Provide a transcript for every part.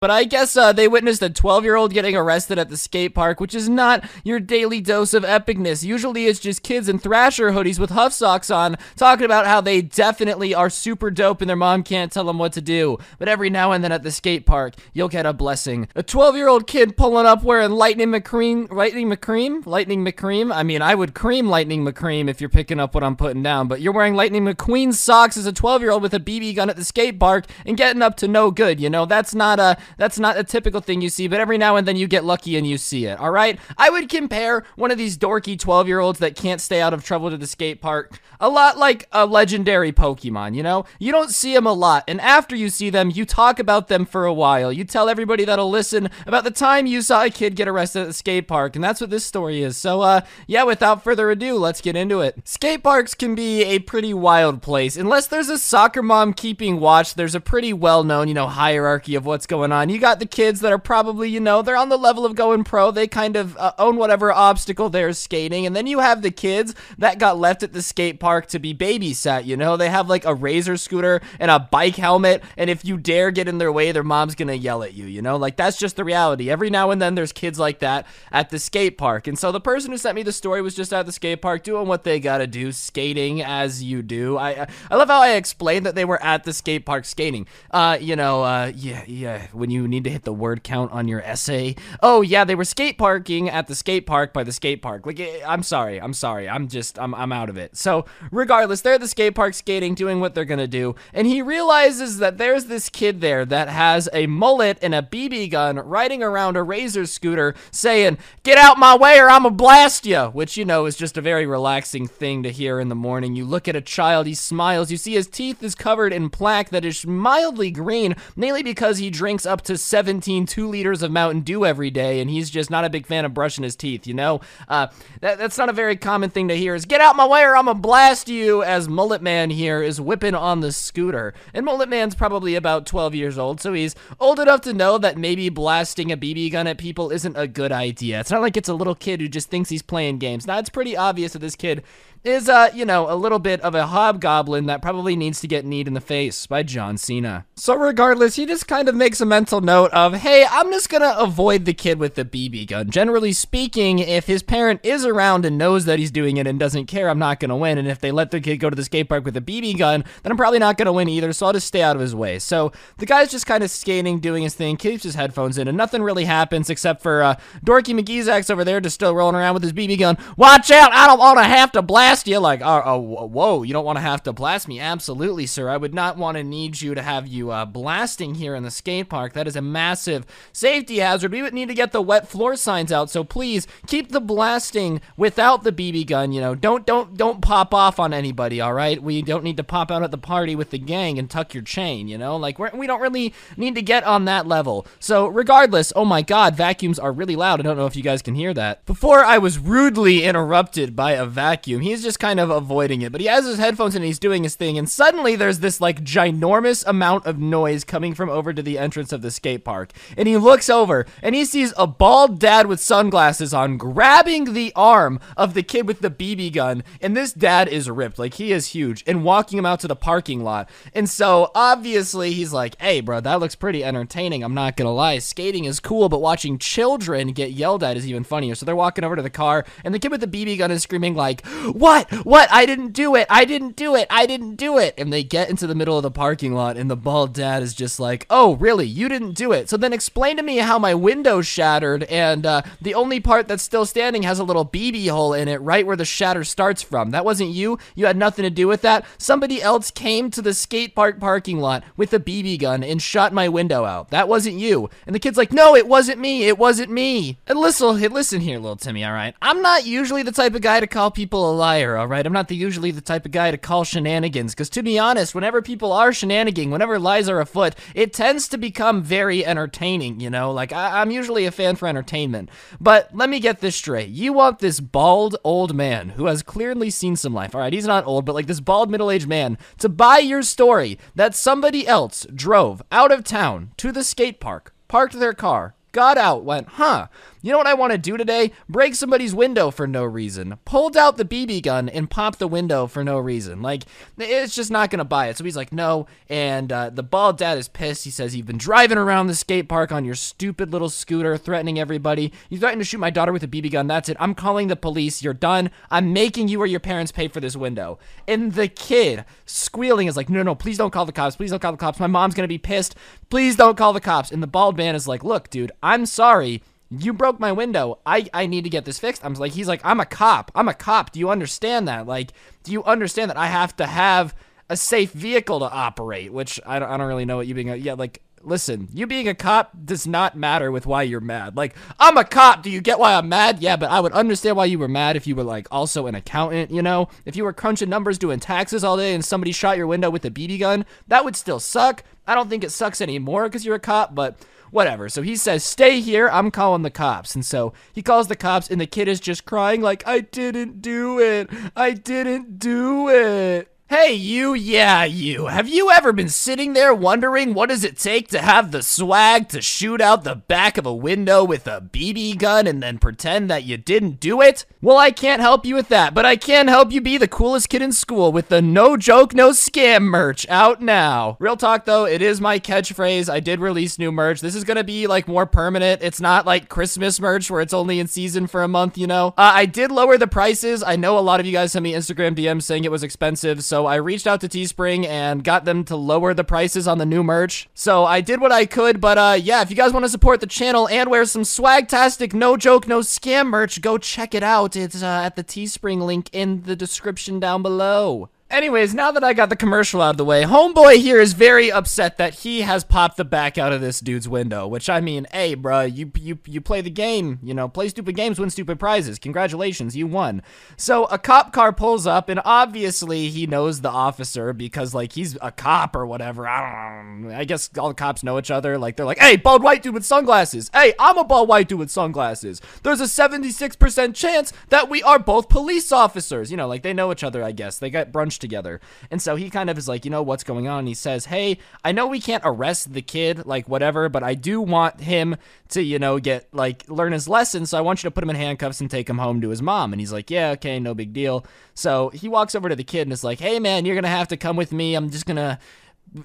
But I guess uh, they witnessed a 12 year old getting arrested at the skate park, which is not your daily dose of epicness. Usually it's just kids in Thrasher hoodies with HUF socks on talking about how they definitely are super dope and their mom can't tell them what to do. But every now and then at the skate park, you'll get a blessing. A 12 year old kid pulling up wearing Lightning McCream. Lightning McCream? Lightning McCream? I mean, I would cream Lightning McCream if you're picking up what I'm putting down, but you're wearing Lightning McQueen socks as a 12 year old with a BB gun at the skate park and getting up to no good. You know, that's not a that's not a typical thing you see, but every now and then you get lucky and you see it, all right? I would compare one of these dorky 12 year olds that can't stay out of trouble to the skate park a lot like a legendary Pokemon, you know? You don't see them a lot, and after you see them, you talk about them for a while. You tell everybody that'll listen about the time you saw a kid get arrested at the skate park, and that's what this story is. So, uh, yeah, without further ado, let's get into it. Skate parks can be a pretty wild place. Unless there's a soccer mom keeping watch, there's a pretty well known, you know, hierarchy of what's going on. You got the kids that are probably, you know, they're on the level of going pro. They kind of uh, own whatever obstacle they're skating. And then you have the kids that got left at the skate park to be babysat, you know? They have like a razor scooter and a bike helmet. And if you dare get in their way, their mom's gonna yell at you, you know? Like that's just the reality. Every now and then there's kids like that at the skate park. And so the person who sent me the story was just at the skate park doing what they gotta do, skating as you do. I I love how I explained that they were at the skate park skating. Uh, you know, uh, yeah, yeah, when you need to hit the word count on your essay. Oh yeah, they were skate parking at the skate park by the skate park. Like, eh, I'm sorry, I'm sorry, I'm just, I'm, I'm out of it. So regardless, they're at the skate park skating, doing what they're gonna do, and he realizes that there's this kid there that has a mullet and a BB gun riding around a razor scooter, saying, "Get out my way, or I'ma blast you," which you know is just a very relaxing thing to hear in the morning. You look at a child, he smiles, you see his teeth is covered in plaque that is mildly green, mainly because he drinks up to 17 two liters of Mountain Dew every day, and he's just not a big fan of brushing his teeth, you know? Uh, that, that's not a very common thing to hear is, get out my way or I'm gonna blast you, as Mullet Man here is whipping on the scooter. And Mullet Man's probably about 12 years old, so he's old enough to know that maybe blasting a BB gun at people isn't a good idea. It's not like it's a little kid who just thinks he's playing games. Now, it's pretty obvious that this kid is, uh, you know, a little bit of a hobgoblin that probably needs to get kneed in the face by John Cena. So, regardless, he just kind of makes a mental note of, hey, I'm just gonna avoid the kid with the BB gun. Generally speaking, if his parent is around and knows that he's doing it and doesn't care, I'm not gonna win. And if they let the kid go to the skate park with a BB gun, then I'm probably not gonna win either, so I'll just stay out of his way. So, the guy's just kind of skating, doing his thing, keeps his headphones in, and nothing really happens except for uh, Dorky McGeezax over there just still rolling around with his BB gun. Watch out! I don't wanna have to blast you. Like, oh, whoa, you don't wanna have to blast me? Absolutely, sir. I would not wanna need you to have you uh, blasting here in the skate park. That is a massive safety hazard. We would need to get the wet floor signs out. So please keep the blasting without the BB gun. You know, don't don't don't pop off on anybody. All right, we don't need to pop out at the party with the gang and tuck your chain. You know, like we're, we don't really need to get on that level. So regardless, oh my God, vacuums are really loud. I don't know if you guys can hear that. Before I was rudely interrupted by a vacuum. He's just kind of avoiding it, but he has his headphones and he's doing his thing. And suddenly there's this like ginormous amount of noise coming from over to the entrance of the skate park. And he looks over and he sees a bald dad with sunglasses on grabbing the arm of the kid with the BB gun. And this dad is ripped, like he is huge, and walking him out to the parking lot. And so obviously he's like, hey, bro, that looks pretty entertaining. I'm not gonna lie. Skating is cool, but watching children get yelled at is even funnier. So they're walking over to the car, and the kid with the BB gun is screaming, like, what? What? What? I didn't do it. I didn't do it. I didn't do it. And they get into the middle of the parking lot, and the bald dad is just like, oh, really? You didn't do it. So then explain to me how my window shattered, and uh, the only part that's still standing has a little BB hole in it right where the shatter starts from. That wasn't you. You had nothing to do with that. Somebody else came to the skate park parking lot with a BB gun and shot my window out. That wasn't you. And the kid's like, no, it wasn't me. It wasn't me. And listen, listen here, little Timmy, all right? I'm not usually the type of guy to call people a liar, all right? I'm not the, usually the type of guy to call shenanigans, because to be honest, whenever people are shenanigating, whenever lies are afoot, it tends to become very entertaining, you know? Like, I- I'm usually a fan for entertainment. But let me get this straight. You want this bald old man who has clearly seen some life, all right? He's not old, but like this bald middle aged man to buy your story that somebody else drove out of town to the skate park, parked their car, got out, went, huh, you know what I want to do today? Break somebody's window for no reason. Pulled out the BB gun and popped the window for no reason. Like, it's just not going to buy it. So he's like, no. And uh, the bald dad is pissed. He says, You've been driving around the skate park on your stupid little scooter, threatening everybody. You threatened to shoot my daughter with a BB gun. That's it. I'm calling the police. You're done. I'm making you or your parents pay for this window. And the kid squealing is like, No, no, please don't call the cops. Please don't call the cops. My mom's going to be pissed. Please don't call the cops. And the bald man is like, Look, dude, I'm sorry you broke my window. I, I need to get this fixed. I'm like, he's like, I'm a cop. I'm a cop. Do you understand that? Like, do you understand that I have to have a safe vehicle to operate? Which I don't, I don't really know what you being a, yeah, like, listen, you being a cop does not matter with why you're mad. Like, I'm a cop. Do you get why I'm mad? Yeah, but I would understand why you were mad if you were like also an accountant, you know? If you were crunching numbers doing taxes all day and somebody shot your window with a BB gun, that would still suck. I don't think it sucks anymore because you're a cop, but whatever. So he says, Stay here, I'm calling the cops. And so he calls the cops, and the kid is just crying, like, I didn't do it. I didn't do it. Hey, you, yeah, you. Have you ever been sitting there wondering what does it take to have the swag to shoot out the back of a window with a BB gun and then pretend that you didn't do it? Well, I can't help you with that, but I can help you be the coolest kid in school with the no joke, no scam merch out now. Real talk though, it is my catchphrase. I did release new merch. This is gonna be like more permanent. It's not like Christmas merch where it's only in season for a month, you know? Uh, I did lower the prices. I know a lot of you guys sent me Instagram DMs saying it was expensive, so so I reached out to Teespring and got them to lower the prices on the new merch. So I did what I could, but uh, yeah, if you guys want to support the channel and wear some swagtastic, no joke, no scam merch, go check it out. It's uh, at the Teespring link in the description down below. Anyways, now that I got the commercial out of the way, Homeboy here is very upset that he has popped the back out of this dude's window. Which I mean, hey, bruh, you you you play the game, you know, play stupid games, win stupid prizes. Congratulations, you won. So a cop car pulls up, and obviously he knows the officer because like he's a cop or whatever. I don't know. I guess all the cops know each other. Like they're like, hey, bald white dude with sunglasses. Hey, I'm a bald white dude with sunglasses. There's a 76% chance that we are both police officers. You know, like they know each other. I guess they got brunch together. And so he kind of is like, you know, what's going on? And he says, hey, I know we can't arrest the kid, like whatever, but I do want him to, you know, get like learn his lesson. So I want you to put him in handcuffs and take him home to his mom. And he's like, yeah, okay, no big deal. So he walks over to the kid and is like, hey, man, you're going to have to come with me. I'm just going to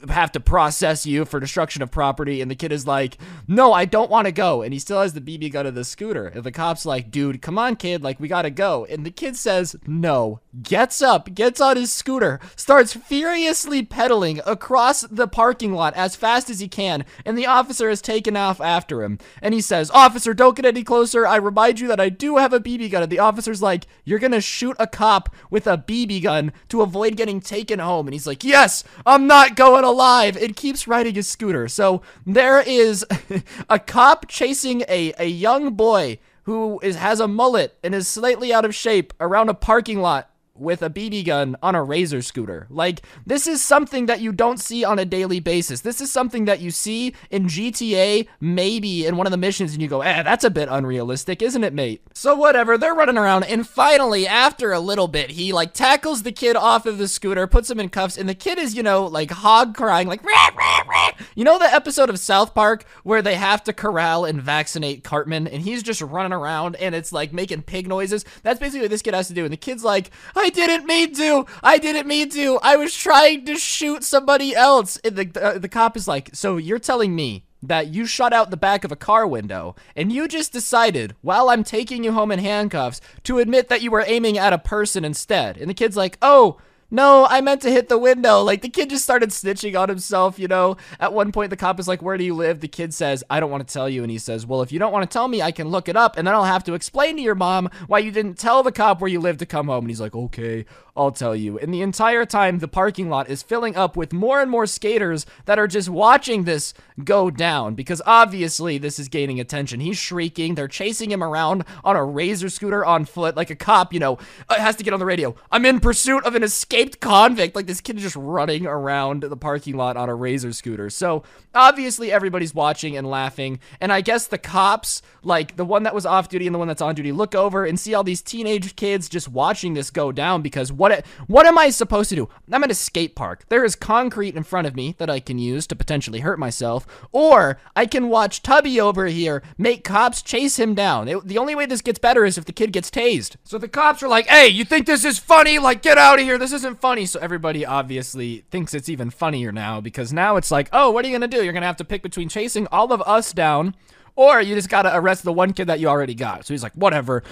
have to process you for destruction of property. And the kid is like, no, I don't want to go. And he still has the BB gun of the scooter. And the cop's like, dude, come on, kid. Like, we got to go. And the kid says, no, gets up, gets on his scooter, starts furiously pedaling across the parking lot as fast as he can. And the officer is taken off after him. And he says, officer, don't get any closer. I remind you that I do have a BB gun. And the officer's like, you're going to shoot a cop with a BB gun to avoid getting taken home. And he's like, yes, I'm not going alive and keeps riding his scooter. So there is a cop chasing a, a young boy who is has a mullet and is slightly out of shape around a parking lot with a BB gun on a razor scooter. Like, this is something that you don't see on a daily basis. This is something that you see in GTA, maybe in one of the missions, and you go, eh, that's a bit unrealistic, isn't it, mate? So, whatever, they're running around, and finally, after a little bit, he, like, tackles the kid off of the scooter, puts him in cuffs, and the kid is, you know, like, hog crying, like, rah, rah. you know the episode of South Park where they have to corral and vaccinate Cartman, and he's just running around, and it's, like, making pig noises? That's basically what this kid has to do, and the kid's like, I didn't mean to. I didn't mean to. I was trying to shoot somebody else. And the, uh, the cop is like, so you're telling me that you shot out the back of a car window and you just decided while I'm taking you home in handcuffs to admit that you were aiming at a person instead. And the kid's like, oh, no, I meant to hit the window. Like the kid just started snitching on himself, you know. At one point, the cop is like, Where do you live? The kid says, I don't want to tell you. And he says, Well, if you don't want to tell me, I can look it up and then I'll have to explain to your mom why you didn't tell the cop where you live to come home. And he's like, Okay, I'll tell you. And the entire time, the parking lot is filling up with more and more skaters that are just watching this go down because obviously this is gaining attention. He's shrieking. They're chasing him around on a razor scooter on foot like a cop, you know, uh, has to get on the radio. I'm in pursuit of an escape escaped convict. Like this kid is just running around the parking lot on a razor scooter. So obviously everybody's watching and laughing. And I guess the cops, like the one that was off duty and the one that's on duty, look over and see all these teenage kids just watching this go down because what what am I supposed to do? I'm at a skate park. There is concrete in front of me that I can use to potentially hurt myself, or I can watch Tubby over here make cops chase him down. It, the only way this gets better is if the kid gets tased. So the cops are like, "Hey, you think this is funny? Like get out of here. This isn't funny." So everybody obviously thinks it's even funnier now because now it's like, "Oh, what are you to do? You're to have to pick between chasing all of us down or you just got to arrest the one kid that you already got." So he's like, "Whatever."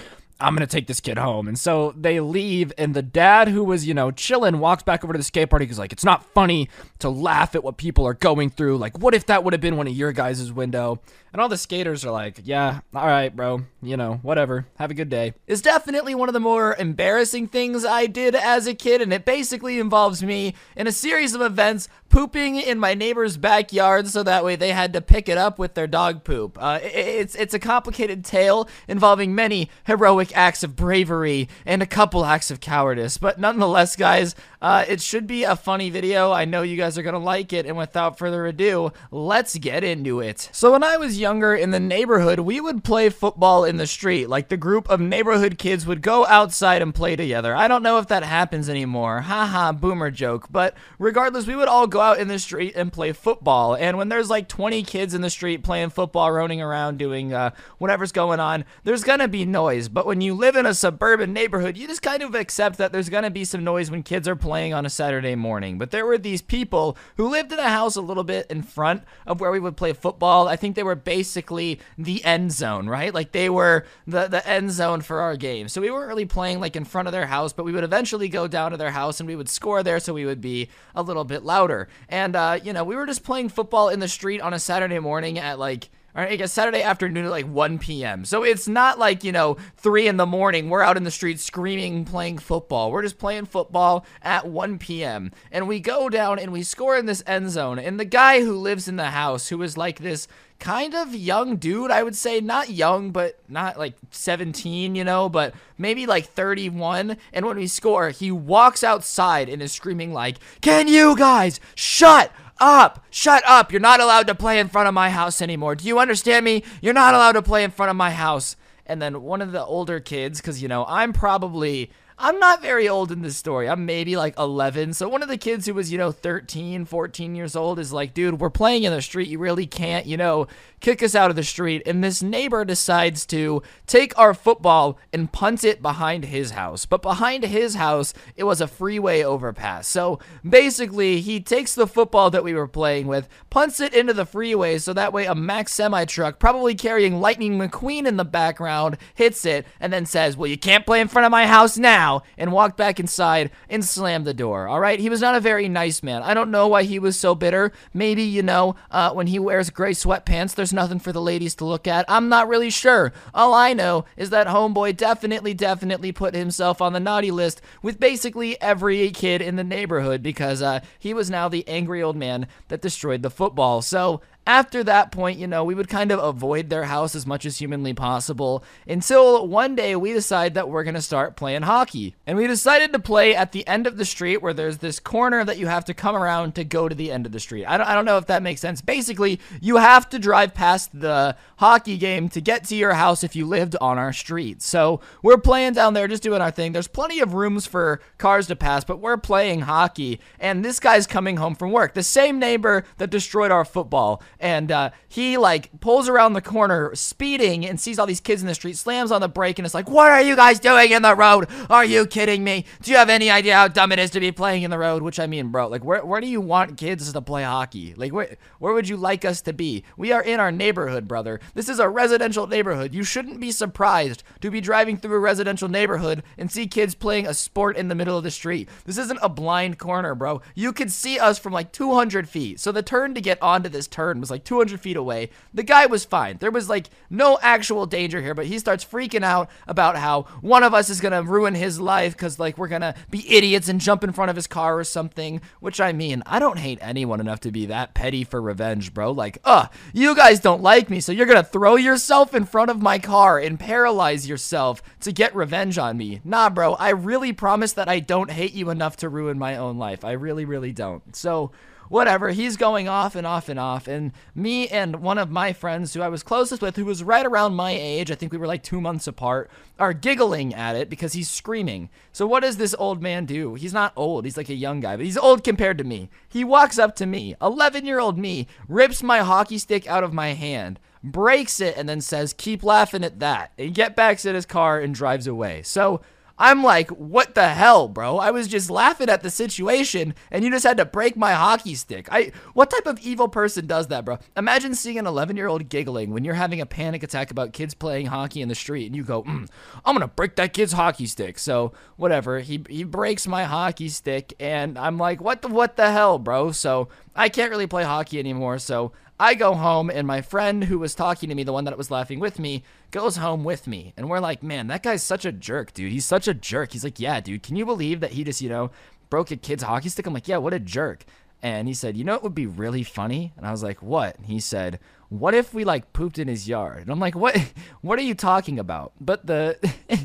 I'm gonna take this kid home. And so they leave, and the dad, who was, you know, chilling, walks back over to the skate party. He's like, It's not funny to laugh at what people are going through. Like, what if that would have been one of your guys' window? And all the skaters are like, yeah, all right, bro, you know, whatever. Have a good day. It's definitely one of the more embarrassing things I did as a kid, and it basically involves me in a series of events pooping in my neighbor's backyard so that way they had to pick it up with their dog poop. Uh, it's, it's a complicated tale involving many heroic acts of bravery and a couple acts of cowardice, but nonetheless, guys, uh, it should be a funny video. I know you guys are going to like it, and without further ado, let's get into it. So when I was younger in the neighborhood, we would play football in the street. Like the group of neighborhood kids would go outside and play together. I don't know if that happens anymore. Haha, boomer joke. But regardless, we would all go out in the street and play football. And when there's like 20 kids in the street playing football, running around, doing uh, whatever's going on, there's gonna be noise. But when you live in a suburban neighborhood, you just kind of accept that there's gonna be some noise when kids are playing on a Saturday morning. But there were these people who lived in a house a little bit in front of where we would play football. I think they were basically the end zone, right? Like they were the, the end zone for our game. So we weren't really playing like in front of their house, but we would eventually go down to their house and we would score there so we would be a little bit louder. And, uh, you know, we were just playing football in the street on a Saturday morning at like or I guess Saturday afternoon at like 1 p.m. So it's not like, you know, 3 in the morning. We're out in the street screaming, playing football. We're just playing football at 1 p.m. And we go down and we score in this end zone. And the guy who lives in the house, who is like this kind of young dude, I would say. Not young, but not like 17, you know, but maybe like 31. And when we score, he walks outside and is screaming, like, Can you guys shut up! Shut up! You're not allowed to play in front of my house anymore. Do you understand me? You're not allowed to play in front of my house. And then one of the older kids, because, you know, I'm probably I'm not very old in this story. I'm maybe like 11. So one of the kids who was, you know, 13, 14 years old is like, dude, we're playing in the street. You really can't, you know, kick us out of the street. And this neighbor decides to take our football and punt it behind his house. But behind his house, it was a freeway overpass. So basically, he takes the football that we were playing with, punts it into the freeway so that way a Mack semi truck, probably carrying Lightning McQueen in the background, hits it and then says, Well, you can't play in front of my house now now and walked back inside and slammed the door. All right, he was not a very nice man. I don't know why he was so bitter. Maybe you know, uh, when he wears gray sweatpants, there's nothing for the ladies to look at. I'm not really sure. All I know is that homeboy definitely, definitely put himself on the naughty list with basically every kid in the neighborhood because uh, he was now the angry old man that destroyed the football. So after that point, you know, we would kind of avoid their house as much as humanly possible until one day we decide that we're going to start playing hockey. And we decided to play at the end of the street where there's this corner that you have to come around to go to the end of the street. I don't, I don't know if that makes sense. Basically, you have to drive past the hockey game to get to your house if you lived on our street. So we're playing down there, just doing our thing. There's plenty of rooms for cars to pass, but we're playing hockey. And this guy's coming home from work. The same neighbor that destroyed our football and uh, he like pulls around the corner speeding and sees all these kids in the street slams on the brake and is like what are you guys doing in the road? Are you kidding me? Do you have any idea how dumb it is to be playing in the road? Which i mean bro like where, where do you want kids to play hockey? Like where, where would you like us to be? We are in our neighborhood brother. This is a residential neighborhood. You shouldn't be surprised to be driving through a residential neighborhood and see kids playing a sport in the middle of the street. This isn't a blind corner bro. You could see us from like 200 feet. So the turn to get onto this turn was like 200 feet away. The guy was fine. There was like no actual danger here, but he starts freaking out about how one of us is going to ruin his life because like we're going to be idiots and jump in front of his car or something. Which I mean, I don't hate anyone enough to be that petty for revenge, bro. Like, uh, you guys don't like me, so you're going to throw yourself in front of my car and paralyze yourself to get revenge on me. Nah, bro, I really promise that I don't hate you enough to ruin my own life. I really, really don't. So, whatever. He's going off and off and off. And me and one of my friends who I was closest with, who was right around my age, I think we were like two months apart, are giggling at it because he's screaming. So, what does this old man do? He's not old. He's like a young guy, but he's old compared to me. He walks up to me, 11 year old me, rips my hockey stick out of my hand breaks it, and then says, Keep laughing at that. And get back in his car and drives away. So I'm like, what the hell, bro? I was just laughing at the situation and you just had to break my hockey stick. I what type of evil person does that, bro? Imagine seeing an 11-year-old giggling when you're having a panic attack about kids playing hockey in the street and you go, mm, "I'm going to break that kid's hockey stick." So, whatever. He he breaks my hockey stick and I'm like, "What the what the hell, bro?" So, I can't really play hockey anymore. So, I go home, and my friend who was talking to me, the one that was laughing with me, goes home with me. And we're like, man, that guy's such a jerk, dude. He's such a jerk. He's like, yeah, dude, can you believe that he just, you know, broke a kid's hockey stick? I'm like, yeah, what a jerk. And he said, you know, it would be really funny. And I was like, what? And he said, what if we like pooped in his yard? And I'm like, what? What are you talking about? But the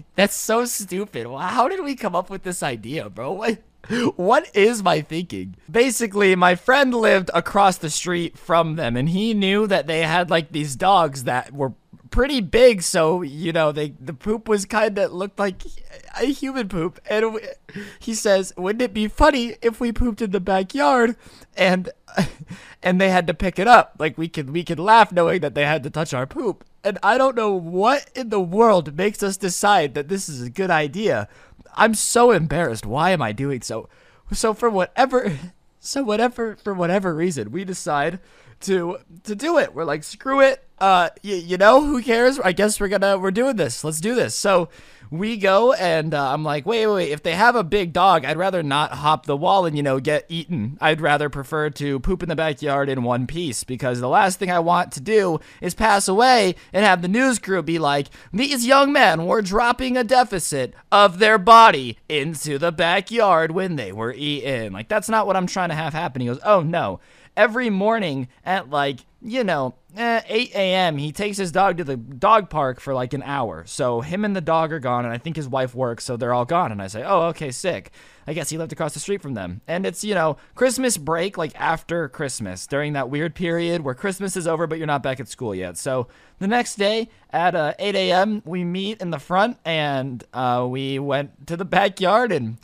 that's so stupid. How did we come up with this idea, bro? What? what is my thinking? Basically, my friend lived across the street from them, and he knew that they had like these dogs that were pretty big. So you know, they the poop was kind of looked like a human poop. And we, he says, "Wouldn't it be funny if we pooped in the backyard?" And and they had to pick it up. Like we could we could laugh knowing that they had to touch our poop. And I don't know what in the world makes us decide that this is a good idea. I'm so embarrassed. Why am I doing so? So for whatever, so whatever for whatever reason, we decide to to do it. We're like, screw it. Uh, y- you know, who cares? I guess we're gonna we're doing this. Let's do this. So we go and uh, I'm like, wait, wait, wait, if they have a big dog, I'd rather not hop the wall and, you know, get eaten. I'd rather prefer to poop in the backyard in one piece because the last thing I want to do is pass away and have the news crew be like, these young men were dropping a deficit of their body into the backyard when they were eaten. Like, that's not what I'm trying to have happen. He goes, oh, no. Every morning at like you know, eh, 8 a.m., he takes his dog to the dog park for like an hour. So him and the dog are gone, and I think his wife works, so they're all gone. And I say, oh, okay, sick. I guess he lived across the street from them. And it's, you know, Christmas break, like after Christmas, during that weird period where Christmas is over, but you're not back at school yet. So the next day at uh, 8 a.m., we meet in the front, and uh, we went to the backyard and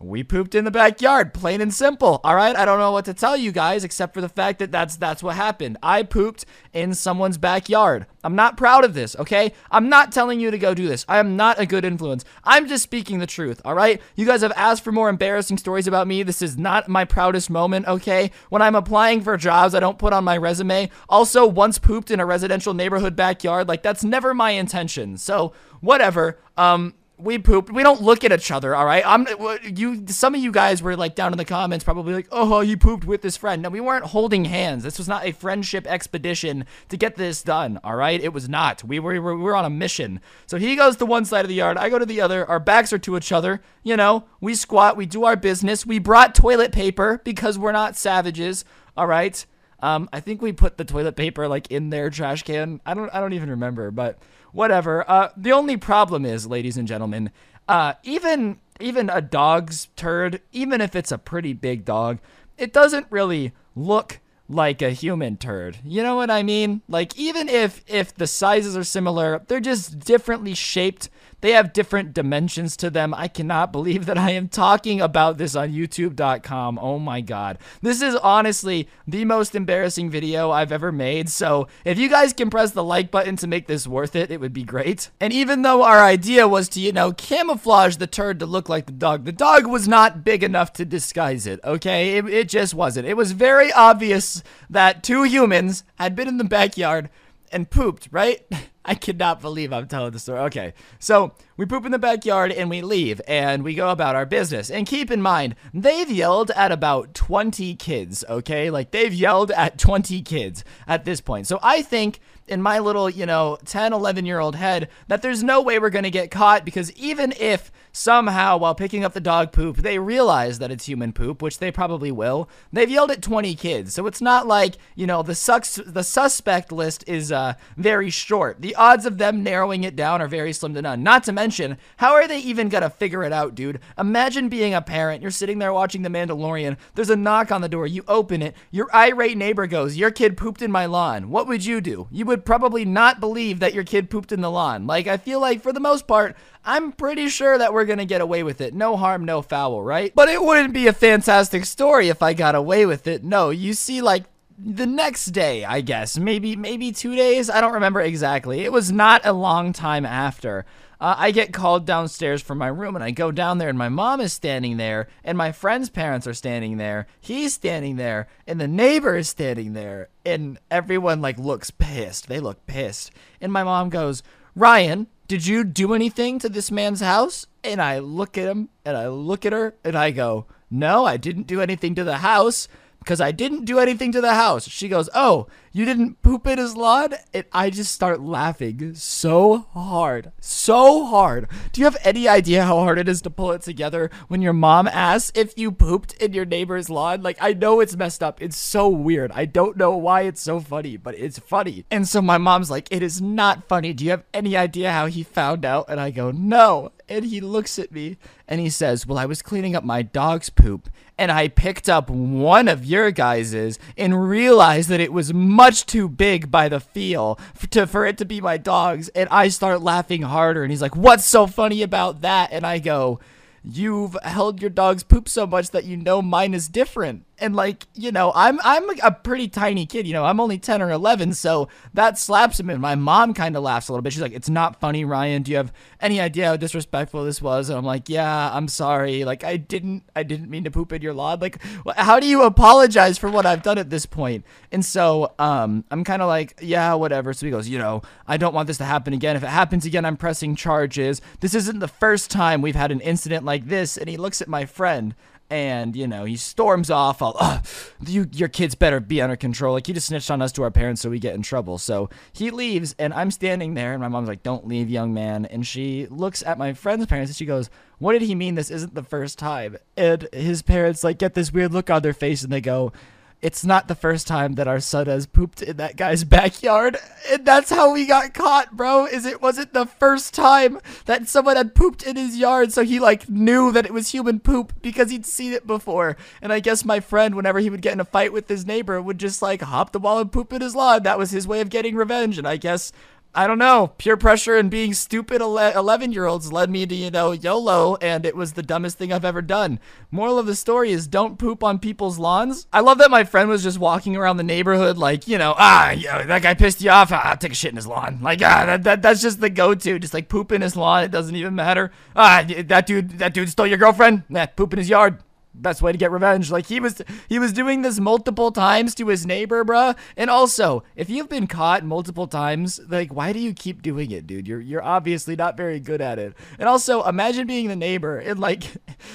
we pooped in the backyard, plain and simple. All right, I don't know what to tell you guys except for the fact that that's that's what happened. I pooped in someone's backyard. I'm not proud of this, okay? I'm not telling you to go do this. I am not a good influence. I'm just speaking the truth, all right? You guys have asked for more embarrassing stories about me. This is not my proudest moment, okay? When I'm applying for jobs, I don't put on my resume. Also, once pooped in a residential neighborhood backyard, like that's never my intention. So, whatever. Um we pooped. We don't look at each other, all right? I'm you. Some of you guys were like down in the comments, probably like, "Oh, he pooped with his friend." No, we weren't holding hands. This was not a friendship expedition to get this done, all right? It was not. We were we were, we were on a mission. So he goes to one side of the yard, I go to the other. Our backs are to each other. You know, we squat, we do our business. We brought toilet paper because we're not savages, all right? Um, I think we put the toilet paper like in their trash can. I don't I don't even remember, but whatever. Uh, the only problem is, ladies and gentlemen, uh, even even a dog's turd, even if it's a pretty big dog, it doesn't really look like a human turd. You know what I mean? Like even if if the sizes are similar, they're just differently shaped they have different dimensions to them. I cannot believe that I am talking about this on youtube.com. Oh my god. This is honestly the most embarrassing video I've ever made. So, if you guys can press the like button to make this worth it, it would be great. And even though our idea was to, you know, camouflage the turd to look like the dog, the dog was not big enough to disguise it, okay? It, it just wasn't. It was very obvious that two humans had been in the backyard and pooped, right? I cannot believe I'm telling the story. Okay, so we poop in the backyard and we leave and we go about our business. And keep in mind, they've yelled at about 20 kids, okay? Like they've yelled at 20 kids at this point. So I think in my little, you know, 10, 11 year old head that there's no way we're going to get caught because even if somehow while picking up the dog poop they realize that it's human poop, which they probably will, they've yelled at 20 kids. So it's not like, you know, the sucks the suspect list is uh very short. The odds of them narrowing it down are very slim to none. Not to mention, how are they even to figure it out, dude? Imagine being a parent, you're sitting there watching The Mandalorian, there's a knock on the door, you open it, your irate neighbor goes, "Your kid pooped in my lawn." What would you do? You would probably not believe that your kid pooped in the lawn. Like, I feel like for the most part, I'm pretty sure that we're gonna get away with it. No harm, no foul, right? But it wouldn't be a fantastic story if I got away with it. No, you see, like, the next day, I guess, maybe maybe two days. I don't remember exactly. It was not a long time after uh, I get called downstairs from my room and I go down there and my mom is standing there and my friend's parents are standing there. He's standing there and the neighbor is standing there and everyone like looks pissed. They look pissed. And my mom goes, "Ryan, did you do anything to this man's house?" And I look at him and I look at her and I go, "No, I didn't do anything to the house." because I didn't do anything to the house. She goes, Oh, you didn't poop in his lawn? And I just start laughing so hard. So hard. Do you have any idea how hard it is to pull it together when your mom asks if you pooped in your neighbor's lawn? Like, I know it's messed up. It's so weird. I don't know why it's so funny, but it's funny. And so my mom's like, It is not funny. Do you have any idea how he found out? And I go, No. And he looks at me and he says, Well, I was cleaning up my dog's poop and I picked up one of your guys's and realized that it was much too big by the feel for, to, for it to be my dog's. And I start laughing harder. And he's like, What's so funny about that? And I go, You've held your dog's poop so much that you know mine is different and like you know i'm i'm a pretty tiny kid you know i'm only 10 or 11 so that slaps him and my mom kind of laughs a little bit. She's like it's not funny ryan. Do you have any idea how disrespectful this was? And i'm like yeah i'm sorry. Like i didn't i didn't mean to poop in your lawn. Like how do you apologize for what i've done at this point? And so um i'm kind of like yeah whatever. So he goes you know i don't want this to happen again. If it happens again i'm pressing charges. This isn't the first time we've had an incident like this. And he looks at my friend and you know he storms off all oh, you your kids better be under control. Like he just snitched on us to our parents so we get in trouble. So he leaves and i'm standing there and my mom's like don't leave young man. And she looks at my friend's parents and she goes what did he mean this isn't the first time? And his parents like get this weird look on their face and they go it's not the first time that our son has pooped in that guy's backyard. And that's how we got caught, bro. Is it wasn't the first time that someone had pooped in his yard, so he like knew that it was human poop because he'd seen it before. And I guess my friend, whenever he would get in a fight with his neighbor, would just like hop the wall and poop in his lawn. That was his way of getting revenge. And I guess I don't know. Peer pressure and being stupid 11 year olds led me to, you know, YOLO, and it was the dumbest thing I've ever done. Moral of the story is don't poop on people's lawns. I love that my friend was just walking around the neighborhood, like, you know, ah, that guy pissed you off. Ah, I'll take a shit in his lawn. Like, ah, that, that, that's just the go to. Just like poop in his lawn. It doesn't even matter. Ah, that dude, that dude stole your girlfriend. Nah, poop in his yard best way to get revenge. Like he was he was doing this multiple times to his neighbor, bruh. And also, if you've been caught multiple times, like why do you keep doing it, dude? You're you're obviously not very good at it. And also, imagine being the neighbor and like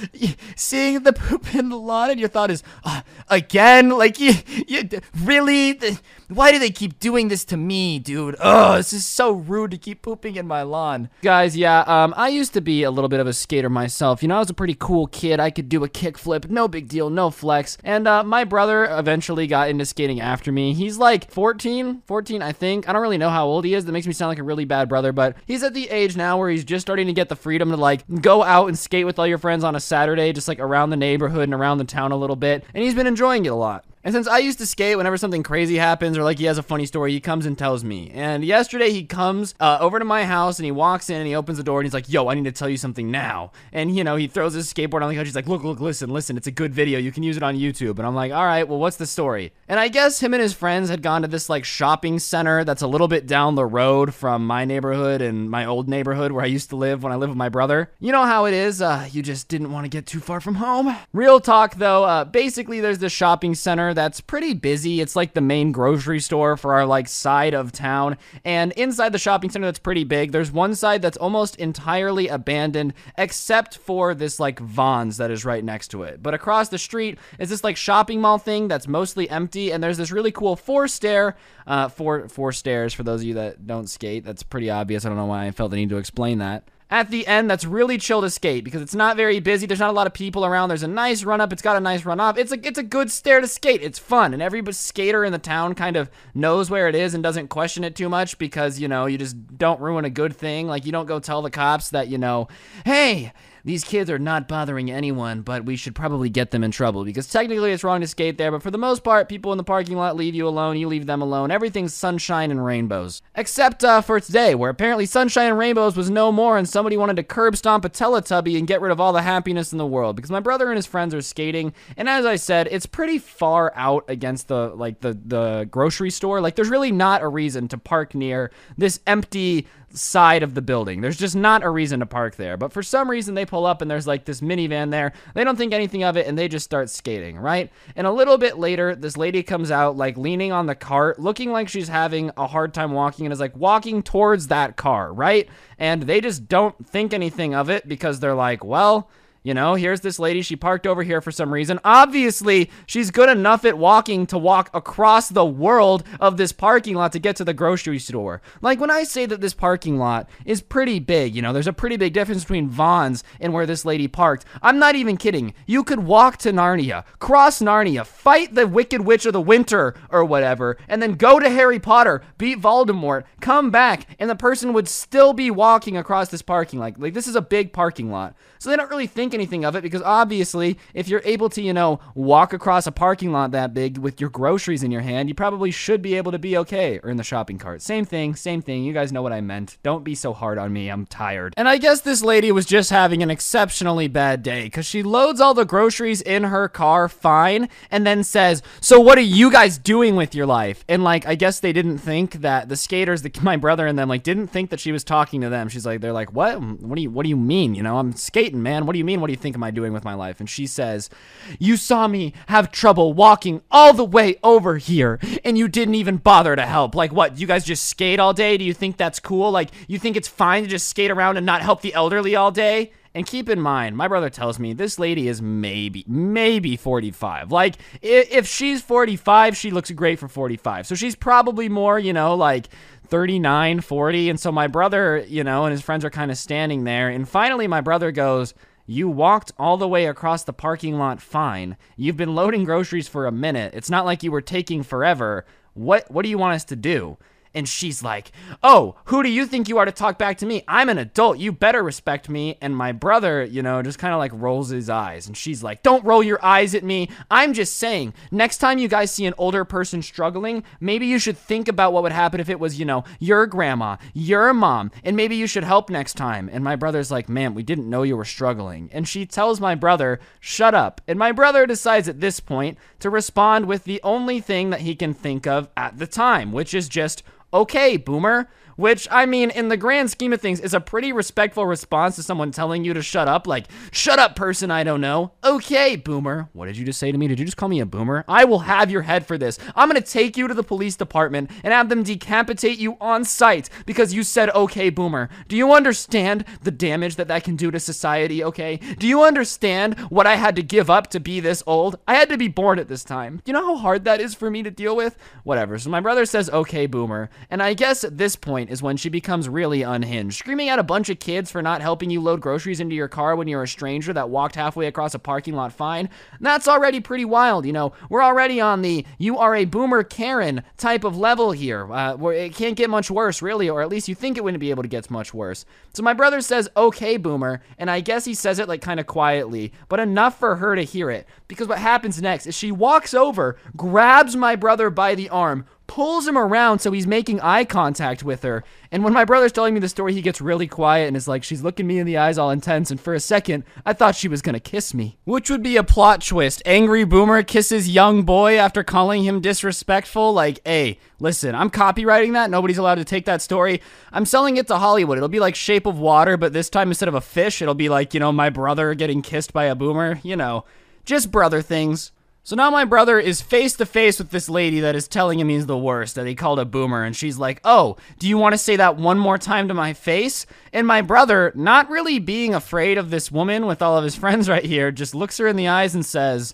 seeing the poop in the lawn, and your thought is, uh, again, like you, you really. Why do they keep doing this to me, dude? Oh, this is so rude to keep pooping in my lawn. Guys, yeah, um, I used to be a little bit of a skater myself. You know, I was a pretty cool kid. I could do a kickflip, no big deal, no flex. And uh, my brother eventually got into skating after me. He's like 14, 14, I think. I don't really know how old he is. That makes me sound like a really bad brother, but he's at the age now where he's just starting to get the freedom to like go out and skate with all your friends on a Saturday, just like around the neighborhood and around the town a little bit. And he's been enjoying it a lot. And since I used to skate, whenever something crazy happens or like he has a funny story, he comes and tells me. And yesterday he comes uh, over to my house and he walks in and he opens the door and he's like, "Yo, I need to tell you something now." And you know he throws his skateboard on the couch. He's like, "Look, look, listen, listen. It's a good video. You can use it on YouTube." And I'm like, "All right, well, what's the story?" And I guess him and his friends had gone to this like shopping center that's a little bit down the road from my neighborhood and my old neighborhood where I used to live when I lived with my brother. You know how it is. Uh, you just didn't want to get too far from home. Real talk though. Uh, basically, there's this shopping center that's pretty busy. It's like the main grocery store for our like side of town. And inside the shopping center that's pretty big, there's one side that's almost entirely abandoned except for this like Vons that is right next to it. But across the street is this like shopping mall thing that's mostly empty and there's this really cool four stair uh four four stairs for those of you that don't skate. That's pretty obvious. I don't know why I felt the need to explain that at the end that's really chill to skate because it's not very busy. There's not a lot of people around. There's a nice run up. It's got a nice run off. It's a it's a good stair to skate. It's fun, and every skater in the town kind of knows where it is and doesn't question it too much because you know you just don't ruin a good thing. Like you don't go tell the cops that you know, hey these kids are not bothering anyone, but we should probably get them in trouble because technically it's wrong to skate there, but for the most part, people in the parking lot leave you alone, you leave them alone. Everything's sunshine and rainbows. Except uh, for today, where apparently sunshine and rainbows was no more and somebody wanted to curb stomp a Teletubby and get rid of all the happiness in the world because my brother and his friends are skating, and as I said, it's pretty far out against the like the the grocery store. Like there's really not a reason to park near this empty side of the building. There's just not a reason to park there. But for some reason, they pull up and there's like this minivan there. They don't think anything of it and they just start skating, right? And a little bit later, this lady comes out like leaning on the cart, looking like she's having a hard time walking and is like walking towards that car, right? And they just don't think anything of it because they're like, well, you know, here's this lady. She parked over here for some reason. Obviously, she's good enough at walking to walk across the world of this parking lot to get to the grocery store. Like when I say that this parking lot is pretty big, you know, there's a pretty big difference between Vons and where this lady parked. I'm not even kidding. You could walk to Narnia, cross Narnia, fight the Wicked Witch of the Winter or whatever, and then go to Harry Potter, beat Voldemort, come back, and the person would still be walking across this parking lot. Like this is a big parking lot. So they don't really think anything of it because obviously, if you're able to, you know, walk across a parking lot that big with your groceries in your hand, you probably should be able to be okay or in the shopping cart. Same thing, same thing. You guys know what I meant. Don't be so hard on me. I'm tired. And I guess this lady was just having an exceptionally bad day because she loads all the groceries in her car fine and then says, So what are you guys doing with your life? And like, I guess they didn't think that the skaters, the, my brother and them, like, didn't think that she was talking to them. She's like, they're like, What? What do you, what do you mean? You know, I'm skating, man. What do you mean? What do you think am I doing with my life? And she says, You saw me have trouble walking all the way over here, and you didn't even bother to help. Like, what? You guys just skate all day? Do you think that's cool? Like, you think it's fine to just skate around and not help the elderly all day? And keep in mind, my brother tells me this lady is maybe, maybe 45. Like, if she's 45, she looks great for 45. So she's probably more, you know, like 39, 40. And so my brother, you know, and his friends are kind of standing there. And finally, my brother goes, you walked all the way across the parking lot fine. You've been loading groceries for a minute. It's not like you were taking forever. What what do you want us to do? And she's like, Oh, who do you think you are to talk back to me? I'm an adult. You better respect me. And my brother, you know, just kind of like rolls his eyes. And she's like, Don't roll your eyes at me. I'm just saying, next time you guys see an older person struggling, maybe you should think about what would happen if it was, you know, your grandma, your mom, and maybe you should help next time. And my brother's like, Man, we didn't know you were struggling. And she tells my brother, Shut up. And my brother decides at this point to respond with the only thing that he can think of at the time, which is just, okay, boomer. Which, I mean, in the grand scheme of things, is a pretty respectful response to someone telling you to shut up. Like, shut up, person I don't know. Okay, boomer. What did you just say to me? Did you just call me a boomer? I will have your head for this. I'm gonna take you to the police department and have them decapitate you on site because you said, okay, boomer. Do you understand the damage that that can do to society, okay? Do you understand what I had to give up to be this old? I had to be born at this time. You know how hard that is for me to deal with? Whatever. So my brother says, okay, boomer. And I guess at this point, point is when she becomes really unhinged, screaming at a bunch of kids for not helping you load groceries into your car when you're a stranger that walked halfway across a parking lot fine. That's already pretty wild, you know. We're already on the you are a boomer Karen type of level here, uh, where it can't get much worse, really, or at least you think it wouldn't be able to get much worse. So my brother says, okay, boomer, and I guess he says it like kind of quietly, but enough for her to hear it. Because what happens next is she walks over, grabs my brother by the arm, pulls him around so he's making eye contact with her. And when my brother's telling me the story, he gets really quiet and is like, she's looking me in the eyes all intense. And for a second, I thought she was gonna kiss me. Which would be a plot twist. Angry boomer kisses young boy after calling him disrespectful. Like, hey, listen, I'm copyrighting that. Nobody's allowed to take that story. I'm selling it to Hollywood. It'll be like Shape of Water, but this time instead of a fish, it'll be like, you know, my brother getting kissed by a boomer. You know, just brother things. So now my brother is face to face with this lady that is telling him he's the worst, that he called a boomer, and she's like, Oh, do you want to say that one more time to my face? And my brother, not really being afraid of this woman with all of his friends right here, just looks her in the eyes and says,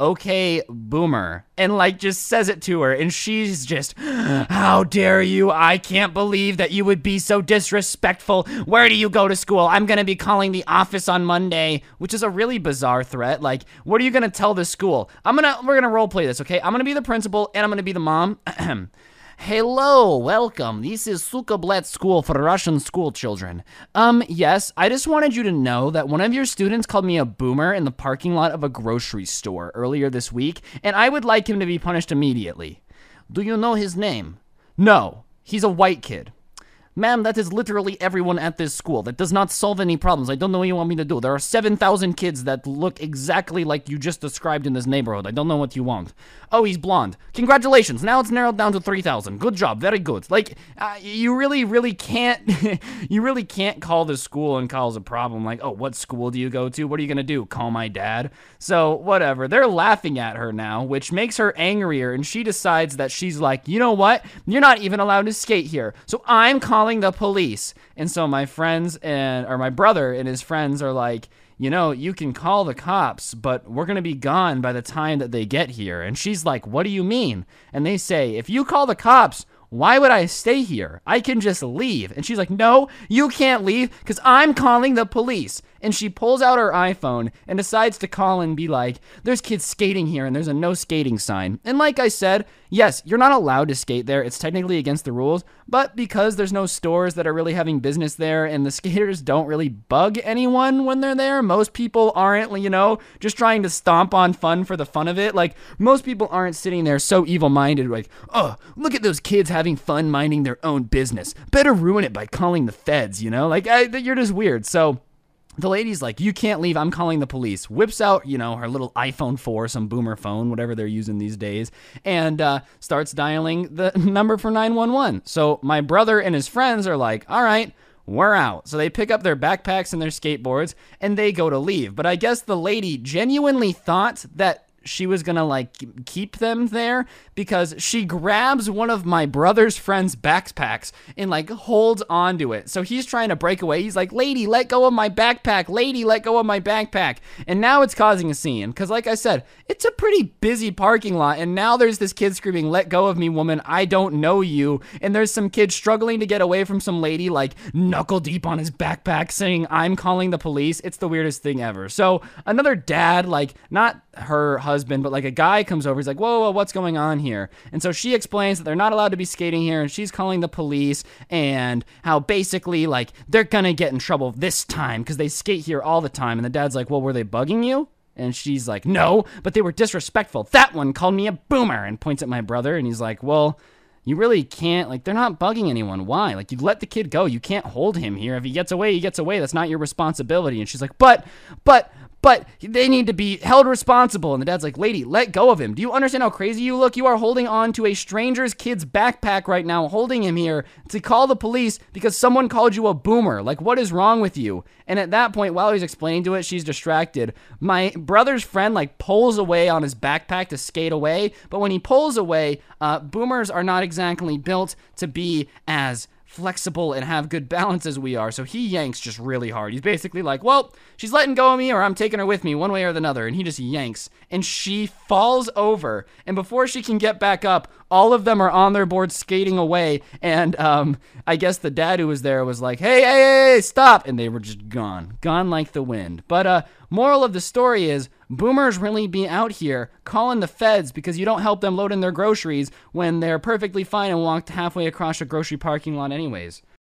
okay, boomer, and like just says it to her, and she's just, how dare you? I can't believe that you would be so disrespectful. Where do you go to school? I'm gonna be calling the office on Monday, which is a really bizarre threat. Like, what are you gonna tell the school? I'm gonna, we're gonna role play this, okay? I'm gonna be the principal, and I'm gonna be the mom. Hello, welcome. This is Sukablet School for Russian school children. Um, yes, I just wanted you to know that one of your students called me a boomer in the parking lot of a grocery store earlier this week, and I would like him to be punished immediately. Do you know his name? No, he's a white kid. Ma'am, that is literally everyone at this school. That does not solve any problems. I don't know what you want me to do. There are 7,000 kids that look exactly like you just described in this neighborhood. I don't know what you want. Oh, he's blonde. Congratulations. Now it's narrowed down to 3,000. Good job. Very good. Like, uh, you really, really can't, you really can't call the school and cause a problem. Like, oh, what school do you go to? What are you going to do? Call my dad? So, whatever. They're laughing at her now, which makes her angrier. And she decides that she's like, you know what? You're not even allowed to skate here. So I'm calling calling the police. And so my friends and or my brother and his friends are like, you know, you can call the cops, but we're going to be gone by the time that they get here. And she's like, what do you mean? And they say, if you call the cops, why would I stay here? I can just leave. And she's like, No, you can't leave because I'm calling the police. And she pulls out her iPhone and decides to call and be like, There's kids skating here and there's a no skating sign. And like I said, yes, you're not allowed to skate there. It's technically against the rules. But because there's no stores that are really having business there and the skaters don't really bug anyone when they're there, most people aren't, you know, just trying to stomp on fun for the fun of it. Like, most people aren't sitting there so evil minded, like, oh, look at those kids having fun minding their own business. Better ruin it by calling the feds, you know? Like, I, you're just weird. So, the lady's like, You can't leave. I'm calling the police. Whips out, you know, her little iPhone 4, some boomer phone, whatever they're using these days, and uh, starts dialing the number for 911. So my brother and his friends are like, All right, we're out. So they pick up their backpacks and their skateboards and they go to leave. But I guess the lady genuinely thought that she was gonna like keep them there because she grabs one of my brother's friend's backpacks and like holds onto it. So he's trying to break away. He's like, Lady, let go of my backpack. Lady, let go of my backpack. And now it's causing a scene because, like I said, it's a pretty busy parking lot. And now there's this kid screaming, Let go of me, woman. I don't know you. And there's some kid struggling to get away from some lady, like knuckle deep on his backpack, saying, I'm calling the police. It's the weirdest thing ever. So another dad, like, not her husband, but like a guy comes over. He's like, whoa, whoa, what's going on here? And so she explains that they're not allowed to be skating here, and she's calling the police, and how basically, like, they're gonna get in trouble this time because they skate here all the time. And the dad's like, well, were they bugging you? And she's like, no, but they were disrespectful. That one called me a boomer and points at my brother, and he's like, well, you really can't like they're not bugging anyone why like you let the kid go you can't hold him here if he gets away he gets away that's not your responsibility and she's like but but but they need to be held responsible. And the dad's like, Lady, let go of him. Do you understand how crazy you look? You are holding on to a stranger's kid's backpack right now, holding him here to call the police because someone called you a boomer. Like, what is wrong with you? And at that point, while he's explaining to it, she's distracted. My brother's friend, like, pulls away on his backpack to skate away. But when he pulls away, uh, boomers are not exactly built to be as flexible and have good balance as we are. So he yanks just really hard. He's basically like, well, she's letting go of me or I'm taking her with me one way or another. And he just yanks and she falls over. And before she can get back up, all of them are on their board skating away. And um, I guess the dad who was there was like, hey, hey, hey, stop. And they were just gone, gone like the wind. But uh, moral of the story is boomers really be out here calling the feds because you don't help them load in their groceries when they're perfectly fine and walked halfway across a grocery parking lot anyways.